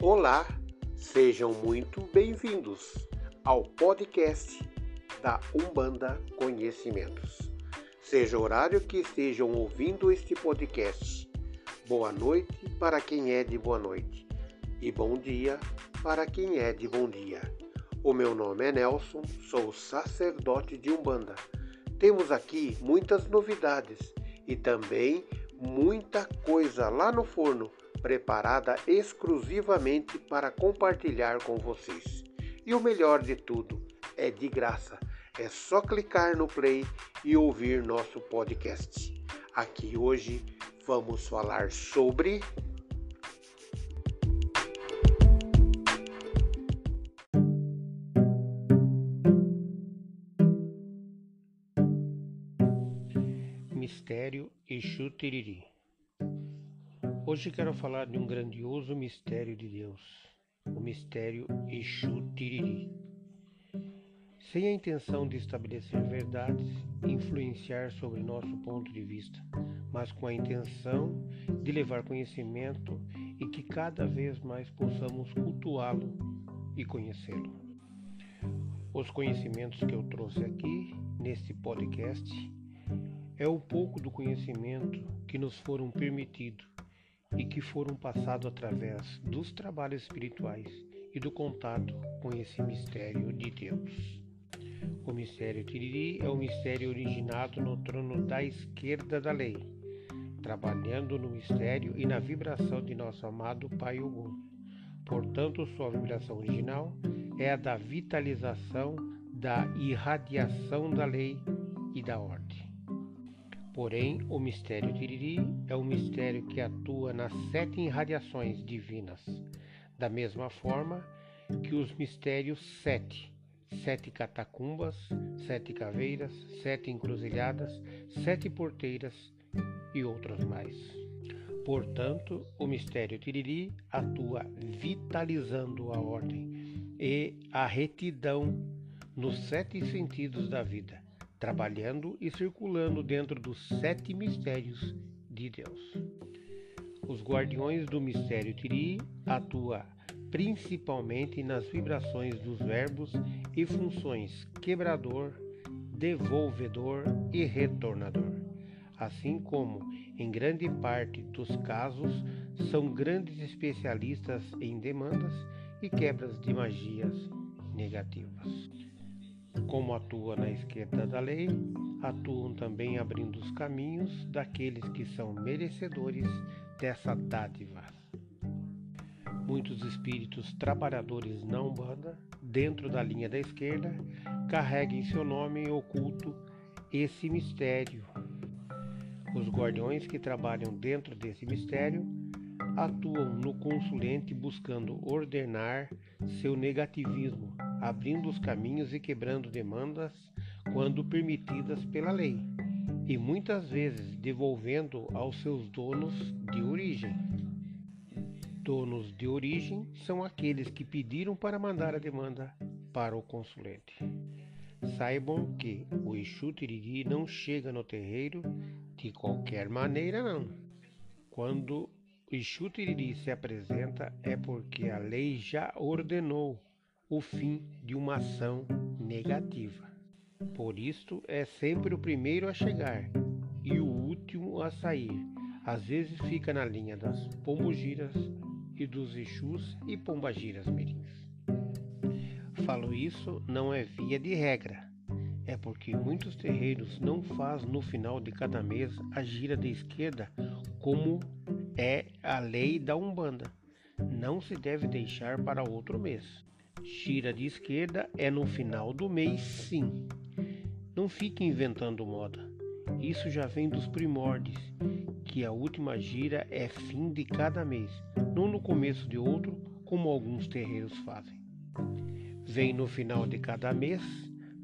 Olá, sejam muito bem-vindos ao podcast da Umbanda Conhecimentos. Seja o horário que estejam ouvindo este podcast. Boa noite para quem é de boa noite e bom dia para quem é de bom dia. O meu nome é Nelson, sou sacerdote de Umbanda. Temos aqui muitas novidades e também muita coisa lá no forno preparada exclusivamente para compartilhar com vocês. E o melhor de tudo, é de graça. É só clicar no play e ouvir nosso podcast. Aqui hoje vamos falar sobre Mistério Exu Tiriri. Hoje quero falar de um grandioso mistério de Deus, o mistério Exu Tiriri. Sem a intenção de estabelecer verdades influenciar sobre nosso ponto de vista, mas com a intenção de levar conhecimento e que cada vez mais possamos cultuá-lo e conhecê-lo. Os conhecimentos que eu trouxe aqui neste podcast é o pouco do conhecimento que nos foram permitidos e que foram passados através dos trabalhos espirituais e do contato com esse mistério de Deus. O mistério Tiriri é o mistério originado no trono da esquerda da lei, trabalhando no mistério e na vibração de nosso amado Pai Ogum. Portanto, sua vibração original é a da vitalização, da irradiação da lei e da ordem. Porém, o mistério Tiriri é um mistério que atua nas sete irradiações divinas, da mesma forma que os mistérios sete, sete catacumbas, sete caveiras, sete encruzilhadas, sete porteiras e outros mais. Portanto, o mistério Tiriri atua vitalizando a ordem e a retidão nos sete sentidos da vida trabalhando e circulando dentro dos sete mistérios de Deus. Os guardiões do mistério Tiri atuam principalmente nas vibrações dos verbos e funções quebrador, devolvedor e retornador, assim como, em grande parte dos casos, são grandes especialistas em demandas e quebras de magias negativas. Como atua na esquerda da lei, atuam também abrindo os caminhos daqueles que são merecedores dessa dádiva. Muitos espíritos trabalhadores na Umbanda, dentro da linha da esquerda, carregam em seu nome oculto esse mistério. Os guardiões que trabalham dentro desse mistério atuam no consulente buscando ordenar seu negativismo, abrindo os caminhos e quebrando demandas quando permitidas pela lei, e muitas vezes devolvendo aos seus donos de origem. Donos de origem são aqueles que pediram para mandar a demanda para o consulente. Saibam que o Exu Tiriri não chega no terreiro de qualquer maneira, não. Quando o Exu Tiriri se apresenta é porque a lei já ordenou o fim de uma ação negativa. Por isto é sempre o primeiro a chegar e o último a sair. Às vezes fica na linha das pombogiras e dos Exus e pombagiras mirins. Falo isso não é via de regra, é porque muitos terreiros não faz no final de cada mês a gira da esquerda como é a lei da Umbanda. Não se deve deixar para outro mês. Gira de esquerda é no final do mês, sim. Não fique inventando moda. Isso já vem dos primórdios, que a última gira é fim de cada mês, não no começo de outro, como alguns terreiros fazem. Vem no final de cada mês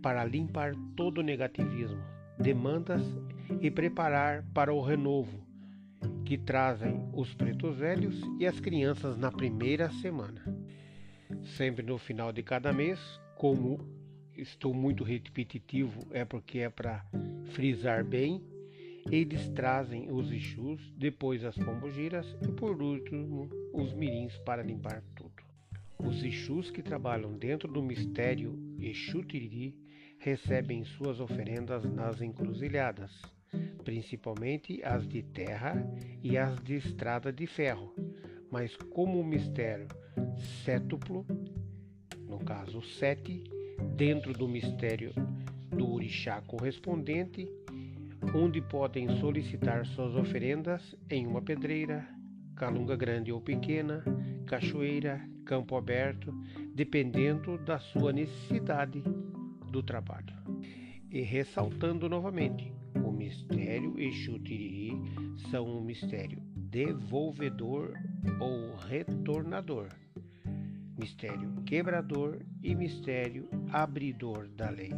para limpar todo o negativismo, demandas e preparar para o renovo, que trazem os pretos velhos e as crianças na primeira semana. Sempre no final de cada mês, como estou muito repetitivo, é porque é para frisar bem, eles trazem os Exus, depois as pombogiras e por último os mirins para limpar tudo. Os Exus que trabalham dentro do mistério Exu recebem suas oferendas nas encruzilhadas, principalmente as de terra e as de estrada de ferro, mas como o mistério sétuplo, no caso sete, dentro do mistério do orixá correspondente, onde podem solicitar suas oferendas em uma pedreira, calunga grande ou pequena, cachoeira, campo aberto, dependendo da sua necessidade do trabalho. E ressaltando novamente, o mistério Exu Tiriri são um mistério devolvedor ou retornador, mistério quebrador e mistério abridor da lei.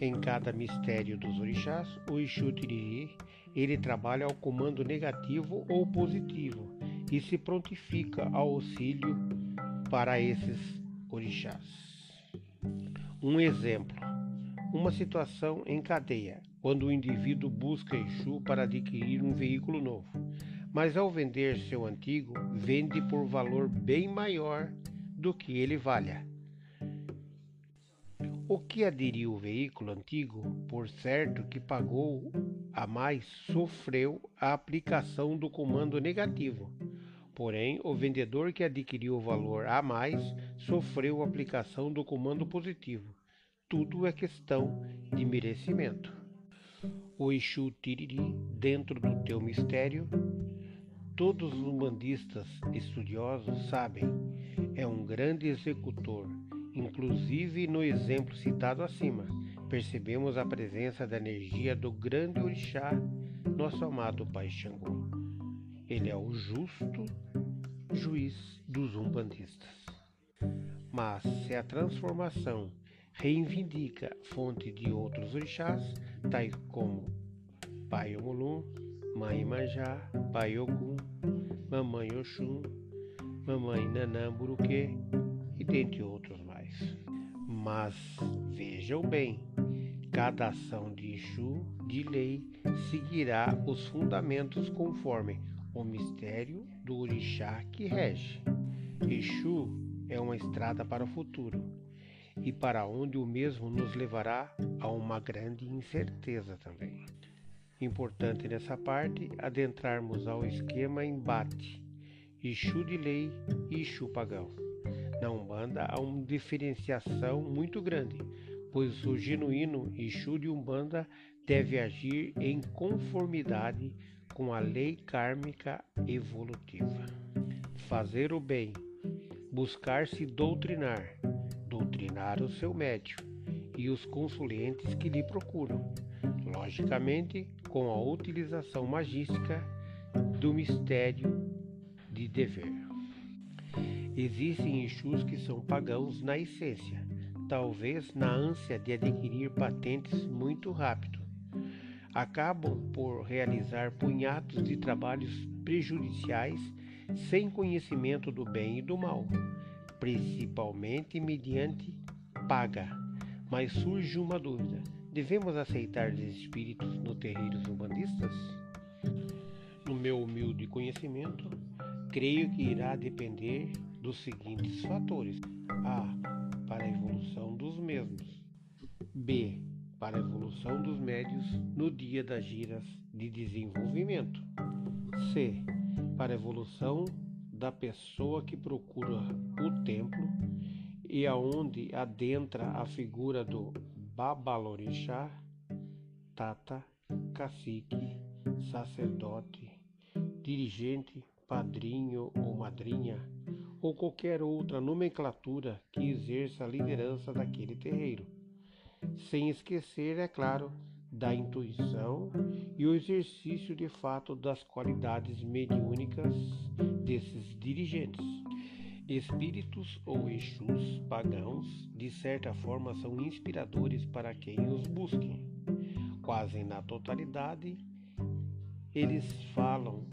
Em cada mistério dos orixás, o Exu Tiriri, ele trabalha ao comando negativo ou positivo e se prontifica ao auxílio para esses orixás. Um exemplo: uma situação em cadeia, quando o indivíduo busca Exu para adquirir um veículo novo, mas ao vender seu antigo, vende por valor bem maior do que ele valha. O que aderiu o veículo antigo, por certo que pagou a mais, sofreu a aplicação do comando negativo. Porém, o vendedor que adquiriu o valor a mais sofreu a aplicação do comando positivo. Tudo é questão de merecimento. O Exu Tiriri, dentro do teu mistério, todos os umbandistas estudiosos sabem, é um grande executor Inclusive, no exemplo citado acima, percebemos a presença da energia do grande orixá, nosso amado Pai Xangô. Ele é o justo juiz dos umbandistas. Mas se a transformação reivindica fonte de outros orixás, tais como Pai Omolum, Mãe Manjá, Pai Ogum, Mamãe Oxum, Mamãe Nanamburuque e dentre outros mas vejam bem, cada ação de Exu de lei seguirá os fundamentos conforme o mistério do orixá que rege. Exu é uma estrada para o futuro e para onde o mesmo nos levará a uma grande incerteza também. Importante nessa parte adentrarmos ao esquema embate Exu de lei e Exu pagão. Na Umbanda há uma diferenciação muito grande, pois o genuíno Exu de Umbanda deve agir em conformidade com a lei kármica evolutiva. Fazer o bem, buscar se doutrinar, doutrinar o seu médio e os consulentes que lhe procuram, logicamente com a utilização magística do mistério de dever. Existem Exus que são pagãos na essência, talvez na ânsia de adquirir patentes muito rápido. Acabam por realizar punhados de trabalhos prejudiciais sem conhecimento do bem e do mal, principalmente mediante paga. Mas surge uma dúvida: devemos aceitar os espíritos no terreiro umbandistas? No meu humilde conhecimento, creio que irá depender dos seguintes fatores: A. Para a evolução dos mesmos. B. Para a evolução dos médios no dia das giras de desenvolvimento. C. Para a evolução da pessoa que procura o templo e aonde adentra a figura do Babalorixá, Tata, cacique, sacerdote, dirigente padrinho ou madrinha, ou qualquer outra nomenclatura que exerça a liderança daquele terreiro. Sem esquecer, é claro, da intuição e o exercício de fato das qualidades mediúnicas desses dirigentes. Espíritos ou Exus pagãos, de certa forma, são inspiradores para quem os busque. Quase na totalidade, eles falam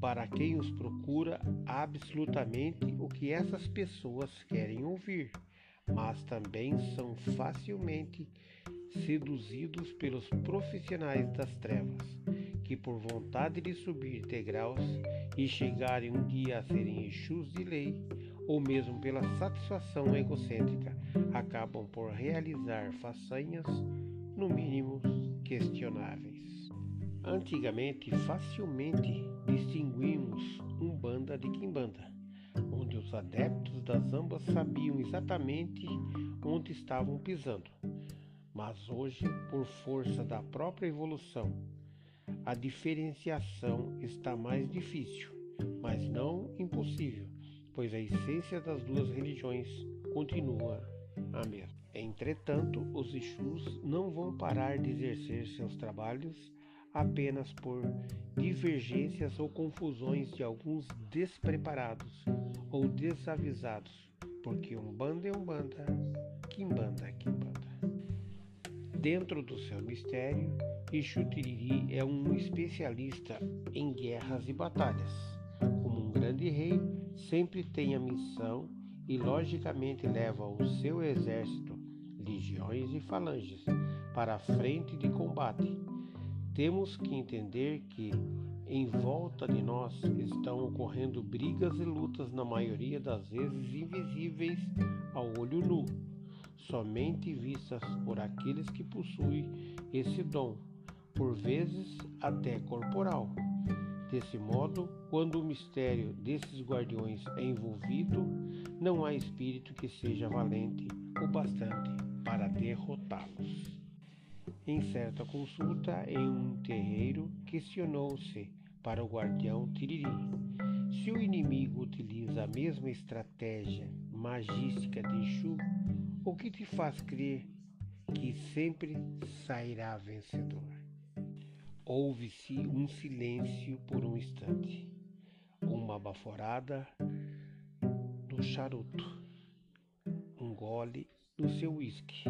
para quem os procura absolutamente o que essas pessoas querem ouvir, mas também são facilmente seduzidos pelos profissionais das trevas, que por vontade de subir degraus e chegarem um dia a serem Exus de lei, ou mesmo pela satisfação egocêntrica, acabam por realizar façanhas, no mínimo questionáveis. Antigamente, facilmente distinguimos um banda de quimbanda, onde os adeptos das ambas sabiam exatamente onde estavam pisando. Mas hoje, por força da própria evolução, a diferenciação está mais difícil, mas não impossível, pois a essência das duas religiões continua a mesma. Entretanto, os Exus não vão parar de exercer seus trabalhos apenas por divergências ou confusões de alguns despreparados ou desavisados, porque um bando é um banda, quimbanda é quimbanda. Dentro do seu mistério, Exu Tiriri é um especialista em guerras e batalhas. Como um grande rei, sempre tem a missão e logicamente leva o seu exército, legiões e falanges, para a frente de combate. Temos que entender que em volta de nós estão ocorrendo brigas e lutas, na maioria das vezes invisíveis ao olho nu, somente vistas por aqueles que possuem esse dom, por vezes até corporal. Desse modo, quando o mistério desses guardiões é envolvido, não há espírito que seja valente o bastante para derrotá-los. Em certa consulta em um terreiro, questionou-se para o guardião Tiriri se o inimigo utiliza a mesma estratégia magística de Exu, o que te faz crer que sempre sairá vencedor? Houve-se um silêncio por um instante, uma baforada no charuto, um gole no seu uísque,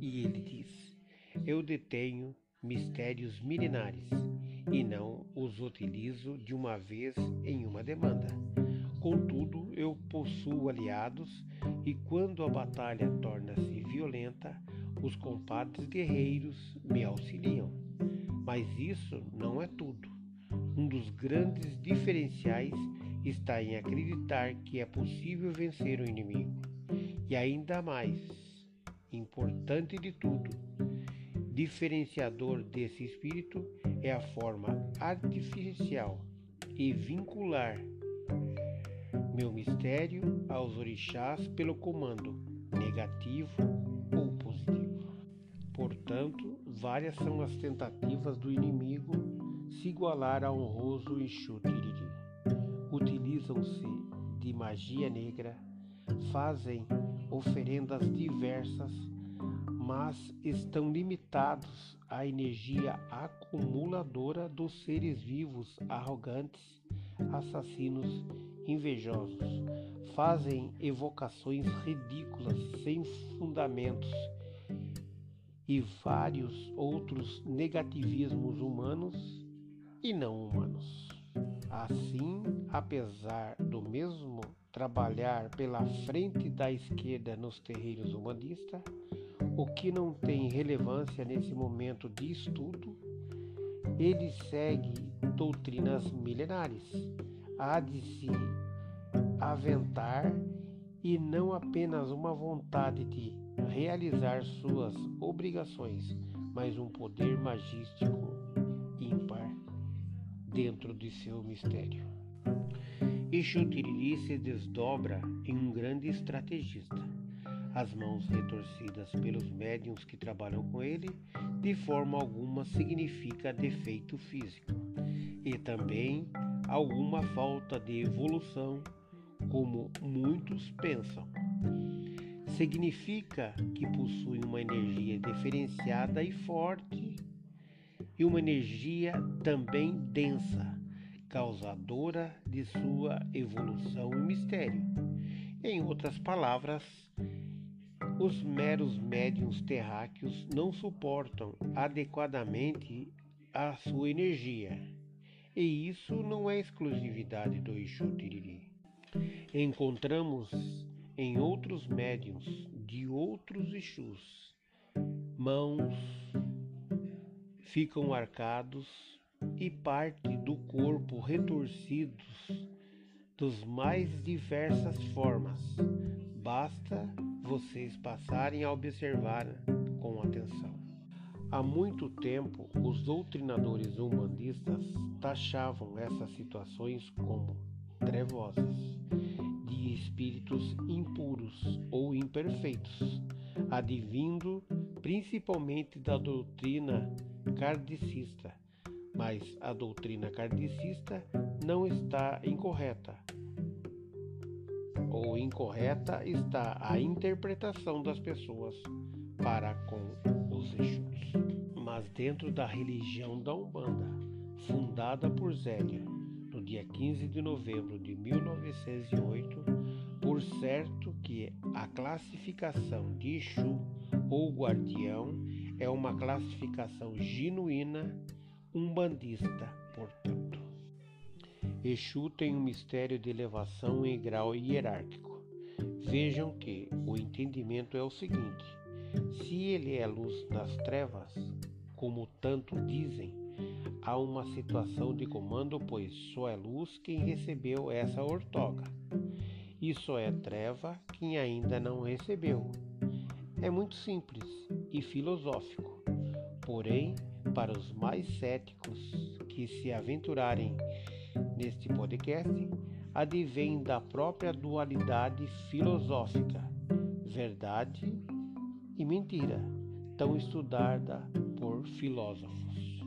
e ele diz: Eu detenho mistérios milenares e não os utilizo de uma vez em uma demanda. Contudo, eu possuo aliados e quando a batalha torna-se violenta, os compadres guerreiros me auxiliam. Mas isso não é tudo. Um dos grandes diferenciais está em acreditar que é possível vencer o inimigo. E ainda mais, importante de tudo, diferenciador desse espírito é a forma artificial e vincular meu mistério aos orixás pelo comando negativo ou positivo. Portanto, várias são as tentativas do inimigo se igualar a honroso Exu Tiriri. Utilizam-se de magia negra, fazem oferendas diversas, mas estão limitados à energia acumuladora dos seres vivos arrogantes, assassinos, invejosos. Fazem evocações ridículas sem fundamentos e vários outros negativismos humanos e não humanos. Assim, apesar do mesmo trabalhar pela frente da esquerda nos terreiros humanistas, o que não tem relevância nesse momento de estudo, ele segue doutrinas milenares. Há de se aventar e não apenas uma vontade de realizar suas obrigações, mas um poder magístico ímpar dentro de seu mistério. Exu Tiriri se desdobra em um grande estrategista. As mãos retorcidas pelos médiums que trabalham com ele, de forma alguma significa defeito físico, e também alguma falta de evolução, como muitos pensam significa que possui uma energia diferenciada e forte e uma energia também densa, causadora de sua evolução e mistério. Em outras palavras, os meros médiums terráqueos não suportam adequadamente a sua energia. E isso não é exclusividade do Exu Tiriri. Encontramos em outros médiums de outros Exus. Mãos ficam arcados e parte do corpo retorcidos dos mais diversas formas. Basta vocês passarem a observar com atenção. Há muito tempo, os doutrinadores umbandistas taxavam essas situações como trevosas, de espíritos impuros ou imperfeitos, advindo principalmente da doutrina kardecista. Mas a doutrina kardecista não está incorreta. Ou incorreta está a interpretação das pessoas para com. Mas dentro da religião da Umbanda, fundada por Zélia no dia 15 de novembro de 1908, por certo que a classificação de Exu ou guardião é uma classificação genuína umbandista, portanto. Exu tem um mistério de elevação em grau hierárquico. Vejam que o entendimento é o seguinte: se ele é luz nas trevas, como tanto dizem, há uma situação de comando, pois só é luz quem recebeu essa ortoga, e só é treva quem ainda não recebeu. É muito simples e filosófico, porém, para os mais céticos que se aventurarem neste podcast advém da própria dualidade filosófica, verdade e mentira, tão estudada por filósofos.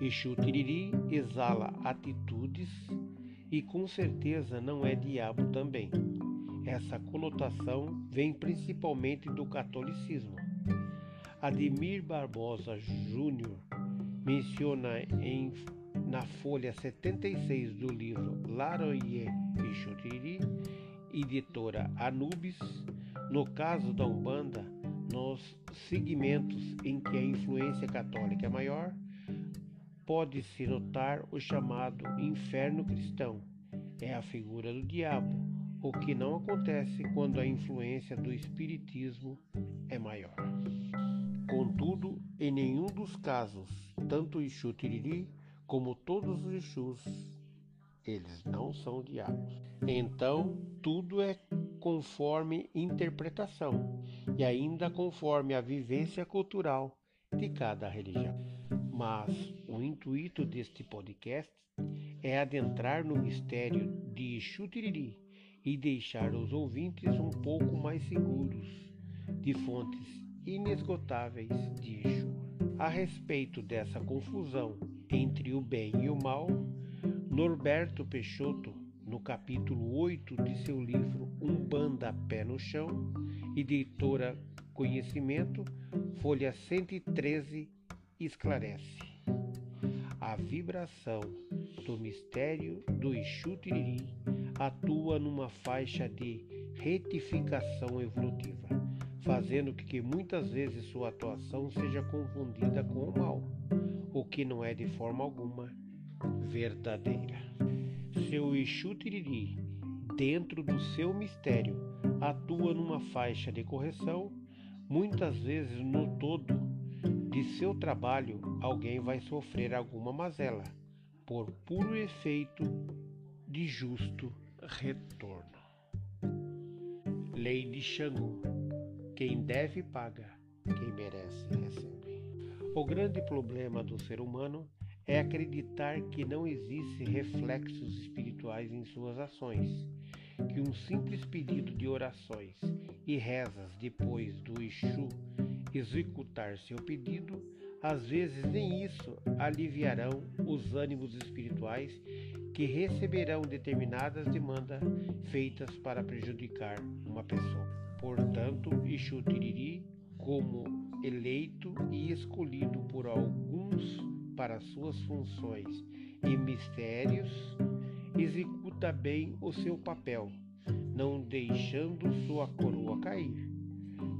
Exu Tiriri exala atitudes e com certeza não é diabo também. Essa conotação vem principalmente do catolicismo. Ademir Barbosa Júnior menciona em na folha 76 do livro Laroye e Chutiri, editora Anubis, no caso da Umbanda, nos segmentos em que a influência católica é maior, pode-se notar o chamado inferno cristão. É a figura do diabo, o que não acontece quando a influência do espiritismo é maior. Contudo, em nenhum dos casos, tanto Exu Tiriri como todos os Exus, eles não são diabos. Então, tudo é conforme interpretação e ainda conforme a vivência cultural de cada religião. Mas o intuito deste podcast é adentrar no mistério de Exu Tiriri e deixar os ouvintes um pouco mais seguros de fontes inesgotáveis de Exu. A respeito dessa confusão entre o bem e o mal, Norberto Peixoto, no capítulo 8 de seu livro Umbanda Pé no Chão, editora Conhecimento, folha 113, esclarece. A vibração do mistério do Exu atua numa faixa de retificação evolutiva, fazendo que muitas vezes sua atuação seja confundida com o mal o que não é de forma alguma verdadeira. Seu Exu Tiriri, dentro do seu mistério, atua numa faixa de correção, muitas vezes no todo de seu trabalho alguém vai sofrer alguma mazela, por puro efeito de justo retorno. Lei de Xangô: quem deve paga, quem merece recebe. O grande problema do ser humano é acreditar que não existem reflexos espirituais em suas ações, que um simples pedido de orações e rezas depois do Exu executar seu pedido, às vezes nem isso aliviarão os ânimos espirituais que receberão determinadas demandas feitas para prejudicar uma pessoa. Portanto, Exu Tiriri, como eleito e escolhido por alguns para suas funções e mistérios, executa bem o seu papel, não deixando sua coroa cair,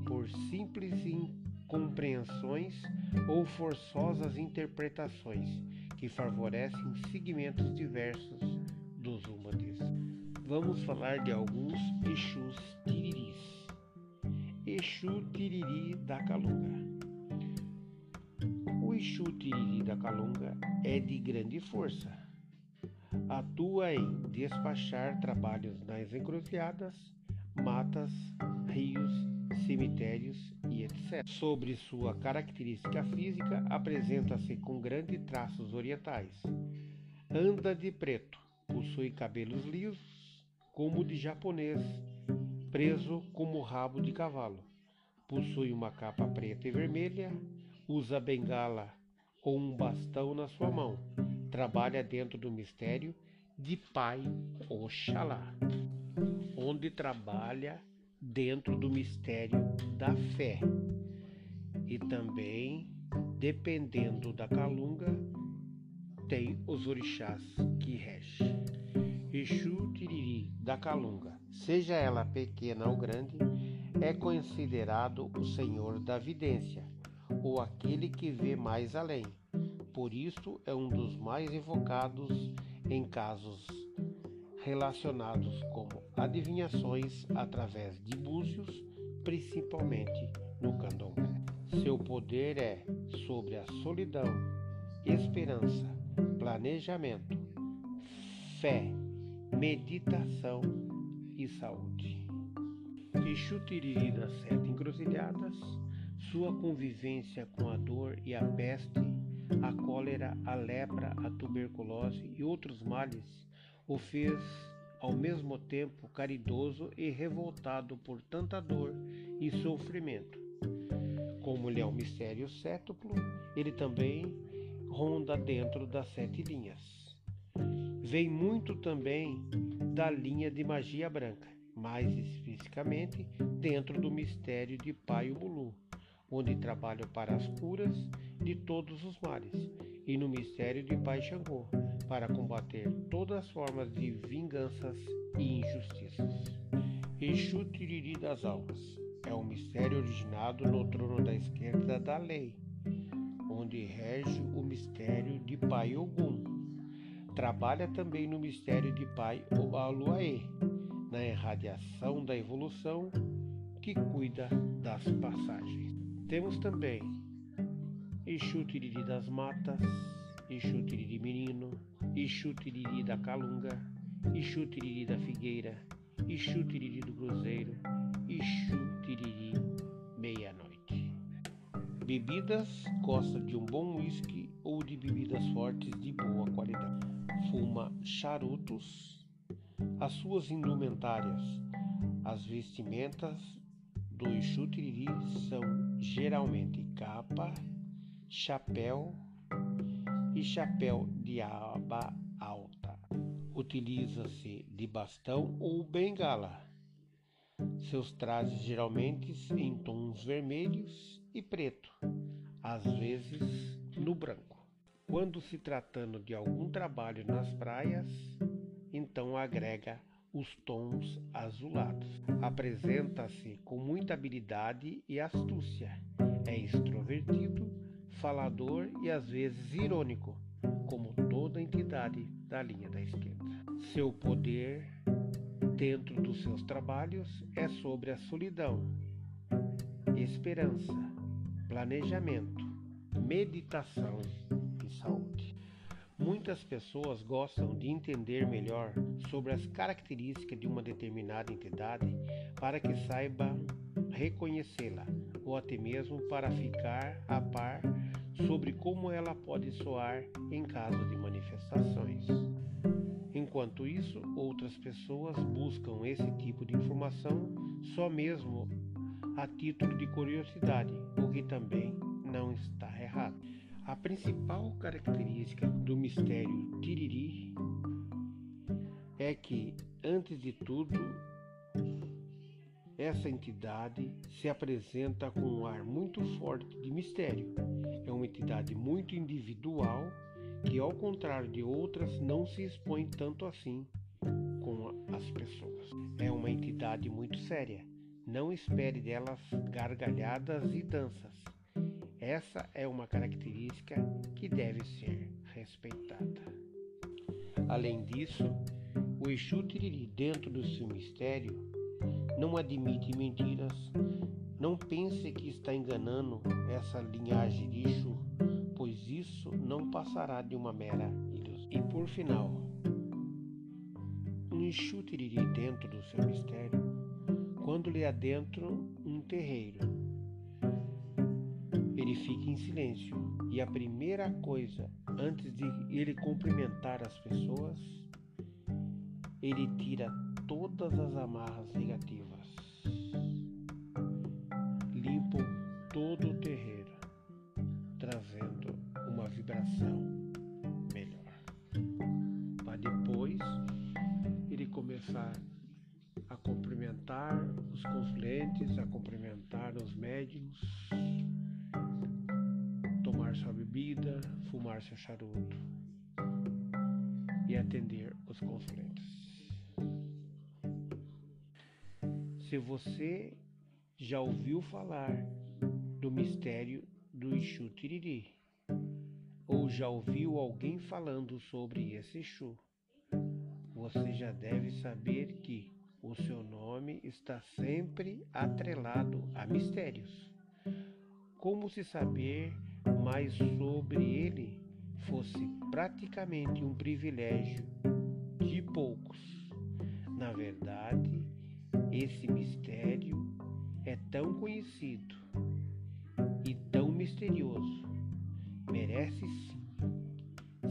por simples incompreensões ou forçosas interpretações que favorecem segmentos diversos dos humanistas. Vamos falar de alguns Exus tiriris. Exu Tiriri da Calunga. Tiriri da Calunga é de grande força. Atua em despachar trabalhos nas encruzilhadas, matas, rios, cemitérios e etc. Sobre sua característica física, apresenta-se com grandes traços orientais. Anda de preto, possui cabelos lisos, como de japonês, preso como rabo de cavalo. Possui uma capa preta e vermelha, usa bengala ou um bastão na sua mão. Trabalha dentro do mistério de Pai Oxalá, onde trabalha dentro do mistério da fé. E também, dependendo da calunga, tem os orixás que regem. Exu Tiriri da Calunga, seja ela pequena ou grande, é considerado o senhor da vidência, ou aquele que vê mais além. Por isso é um dos mais invocados em casos relacionados como adivinhações através de búzios, principalmente no candomblé. Seu poder é sobre a solidão, esperança, planejamento, fé, meditação e saúde. Exu Tiriri das Sete Encruzilhadas, sua convivência com a dor e a peste, a cólera, a lepra, a tuberculose e outros males o fez ao mesmo tempo caridoso e revoltado por tanta dor e sofrimento. Como ele é um mistério sétuplo, ele também ronda dentro das sete linhas. Vem muito também da linha de magia branca, mais especificamente dentro do mistério de Pai Mulu, onde trabalha para as curas de todos os males, e no mistério de Pai Xangô, para combater todas as formas de vinganças e injustiças. Exu Tiriri das Almas é um mistério originado no trono da esquerda da lei, onde rege o mistério de Pai Ogum. Trabalha também no mistério de Pai Obaluaê, na irradiação da evolução que cuida das passagens. Temos também Exu Tiriri das Matas, Exu Tiriri Menino, Exu Tiriri da Calunga, Exu Tiriri da Figueira, Exu Tiriri do Cruzeiro, Exu Tiriri Meia-Noite. Bebidas gosta de um bom whisky ou de bebidas fortes de boa qualidade. Fuma charutos. As suas indumentárias, as vestimentas do Exu Tiriri são geralmente capa, chapéu e chapéu de aba alta. Utiliza-se de bastão ou bengala. Seus trajes geralmente em tons vermelhos e preto, às vezes no branco. Quando se tratando de algum trabalho nas praias, então agrega os tons azulados. Apresenta-se com muita habilidade e astúcia. É extrovertido falador e às vezes irônico, como toda entidade da linha da esquerda. Seu poder dentro dos seus trabalhos é sobre a solidão, esperança, planejamento, meditação e saúde. Muitas pessoas gostam de entender melhor sobre as características de uma determinada entidade para que saibam reconhecê-la ou até mesmo para ficar a par sobre como ela pode soar em caso de manifestações. Enquanto isso, outras pessoas buscam esse tipo de informação só mesmo a título de curiosidade, o que também não está errado. A principal característica do mistério Tiriri é que, antes de tudo, essa entidade se apresenta com um ar muito forte de mistério. É uma entidade muito individual que, ao contrário de outras, não se expõe tanto assim com as pessoas. É uma entidade muito séria. Não espere delas gargalhadas e danças. Essa é uma característica que deve ser respeitada. Além disso, o Exu Tiriri, dentro do seu mistério, não admite mentiras. Não pense que está enganando essa linhagem de Exu, pois isso não passará de uma mera ilusão. E por final, um enxutiriri dentro do seu mistério, quando lhe adentro um terreiro. Ele fica em silêncio e a primeira coisa, antes de ele cumprimentar as pessoas, ele tira todas as amarras negativas. Limpa todo o terreiro, trazendo uma vibração melhor. Para depois ele começar a cumprimentar os consulentes, a cumprimentar os médicos, tomar sua bebida, fumar seu charuto e atender os consulentes. Se você já ouviu falar do mistério do Exu Tiriri, ou já ouviu alguém falando sobre esse Exu, você já deve saber que o seu nome está sempre atrelado a mistérios. Como se saber mais sobre ele fosse praticamente um privilégio de poucos. Na verdade, esse mistério é tão conhecido e tão misterioso, merece sim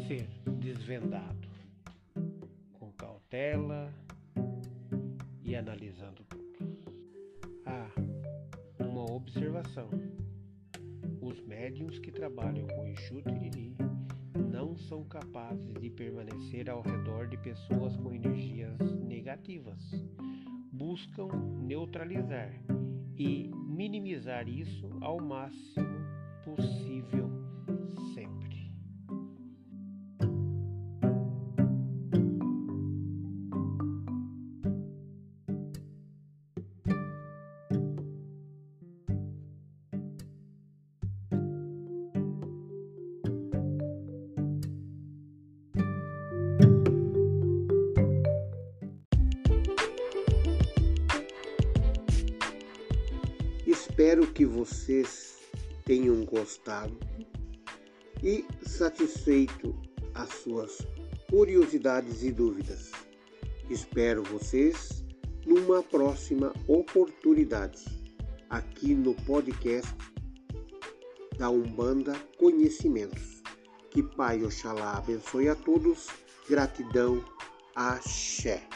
ser desvendado com cautela e analisando tudo. Ah, uma observação. Os médiums que trabalham com Exu Tiriri não são capazes de permanecer ao redor de pessoas com energias negativas. Buscam neutralizar e minimizar isso ao máximo possível Espero que vocês tenham gostado e satisfeito as suas curiosidades e dúvidas. Espero vocês numa próxima oportunidade aqui no podcast da Umbanda Conhecimentos. Que Pai Oxalá abençoe a todos. Gratidão. Axé.